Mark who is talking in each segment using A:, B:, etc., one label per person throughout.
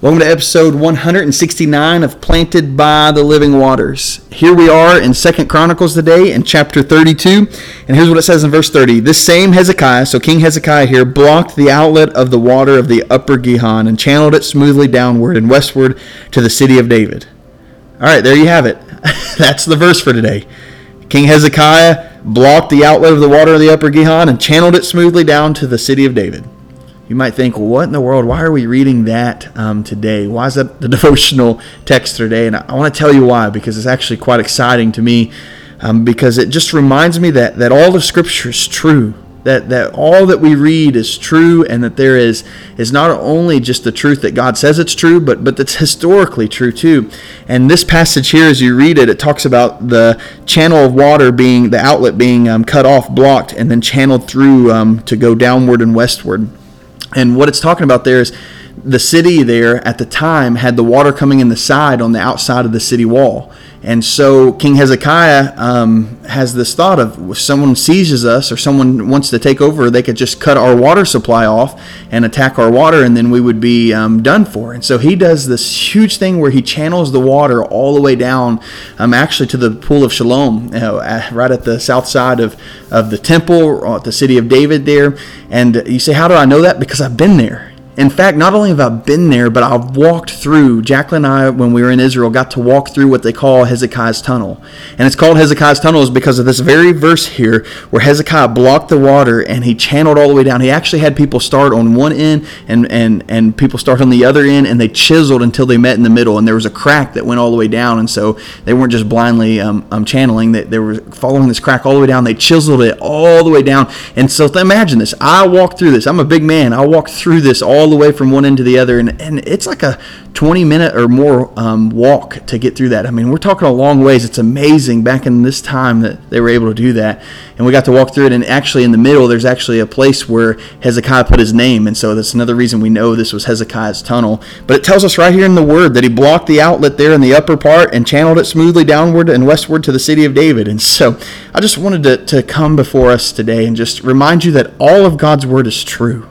A: Welcome to episode 169 of Planted by the Living Waters. Here we are in Second Chronicles today in chapter 32, and here's what it says in verse 30. This same Hezekiah, so King Hezekiah here, blocked the outlet of the water of the upper Gihon and channeled it smoothly downward and westward to the city of David. All right, there you have it. That's the verse for today. King Hezekiah blocked the outlet of the water of the upper Gihon and channeled it smoothly down to the city of David you might think, well, what in the world? Why are we reading that um, today? Why is that the devotional text today? And I want to tell you why, because it's actually quite exciting to me, um, because it just reminds me that, that all of Scripture is true. That, that all that we read is true and that there is is not only just the truth that God says it's true but but that's historically true too and this passage here as you read it it talks about the channel of water being the outlet being um, cut off blocked and then channeled through um, to go downward and westward and what it's talking about there is the city there at the time had the water coming in the side on the outside of the city wall. And so King Hezekiah um, has this thought of if someone seizes us or someone wants to take over, they could just cut our water supply off and attack our water, and then we would be um, done for. And so he does this huge thing where he channels the water all the way down, um, actually to the pool of Siloam, you know, right at the south side of, of the temple, at the city of David there. And you say, How do I know that? Because I've been there. In fact, not only have I been there, but I've walked through. Jacqueline and I, when we were in Israel, got to walk through what they call Hezekiah's tunnel. And it's called Hezekiah's tunnel is because of this very verse here where Hezekiah blocked the water and he channeled all the way down. He actually had people start on one end and, and, and people start on the other end and they chiseled until they met in the middle. And there was a crack that went all the way down. And so they weren't just blindly um, um, channeling, they, they were following this crack all the way down. They chiseled it all the way down. And so imagine this. I walked through this. I'm a big man. I walked through this all all the way from one end to the other, and, and it's like a 20 minute or more um, walk to get through that. I mean, we're talking a long ways. It's amazing back in this time that they were able to do that. And we got to walk through it, and actually in the middle, there's actually a place where Hezekiah put his name, and so that's another reason we know this was Hezekiah's tunnel. But it tells us right here in the Word that he blocked the outlet there in the upper part and channeled it smoothly downward and westward to the city of David. And so I just wanted to, to come before us today and just remind you that all of God's Word is true.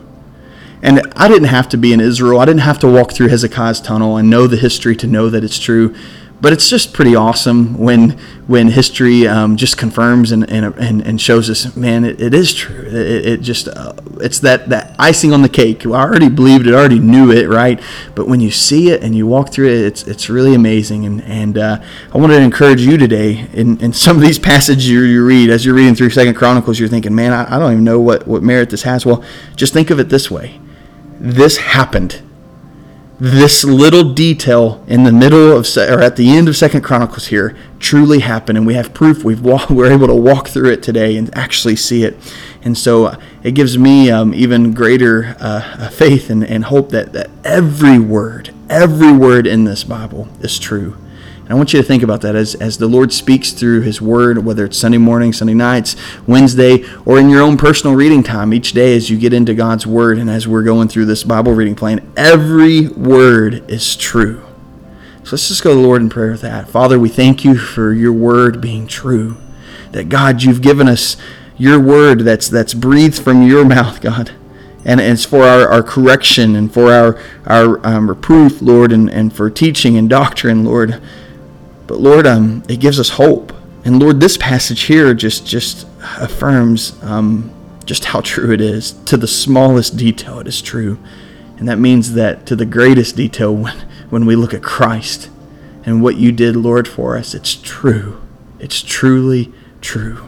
A: And I didn't have to be in Israel. I didn't have to walk through Hezekiah's tunnel and know the history to know that it's true. But it's just pretty awesome when when history um, just confirms and, and, and shows us, man, it, it is true. It, it just uh, it's that, that icing on the cake. I already believed it, I already knew it, right? But when you see it and you walk through it, it's it's really amazing. And and uh, I wanted to encourage you today in, in some of these passages you, you read as you're reading through Second Chronicles, you're thinking, man, I, I don't even know what what merit this has. Well, just think of it this way this happened. This little detail in the middle of, or at the end of Second Chronicles here, truly happened, and we have proof. We've we're able to walk through it today and actually see it, and so uh, it gives me um, even greater uh, faith and, and hope that, that every word, every word in this Bible is true and I want you to think about that as, as the Lord speaks through His Word, whether it's Sunday morning, Sunday nights, Wednesday, or in your own personal reading time each day as you get into God's Word and as we're going through this Bible reading plan. Every word is true. So let's just go to the Lord in prayer with that. Father, we thank you for your Word being true. That God, you've given us your Word that's, that's breathed from your mouth, God and it's for our, our correction and for our, our um, reproof, Lord, and, and for teaching and doctrine, Lord. But Lord, um, it gives us hope. And Lord, this passage here just just affirms um, just how true it is. To the smallest detail, it is true. And that means that to the greatest detail, when, when we look at Christ and what you did, Lord, for us, it's true. It's truly true.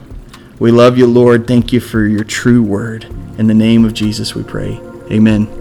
A: We love you, Lord. Thank you for your true word. In the name of Jesus, we pray. Amen.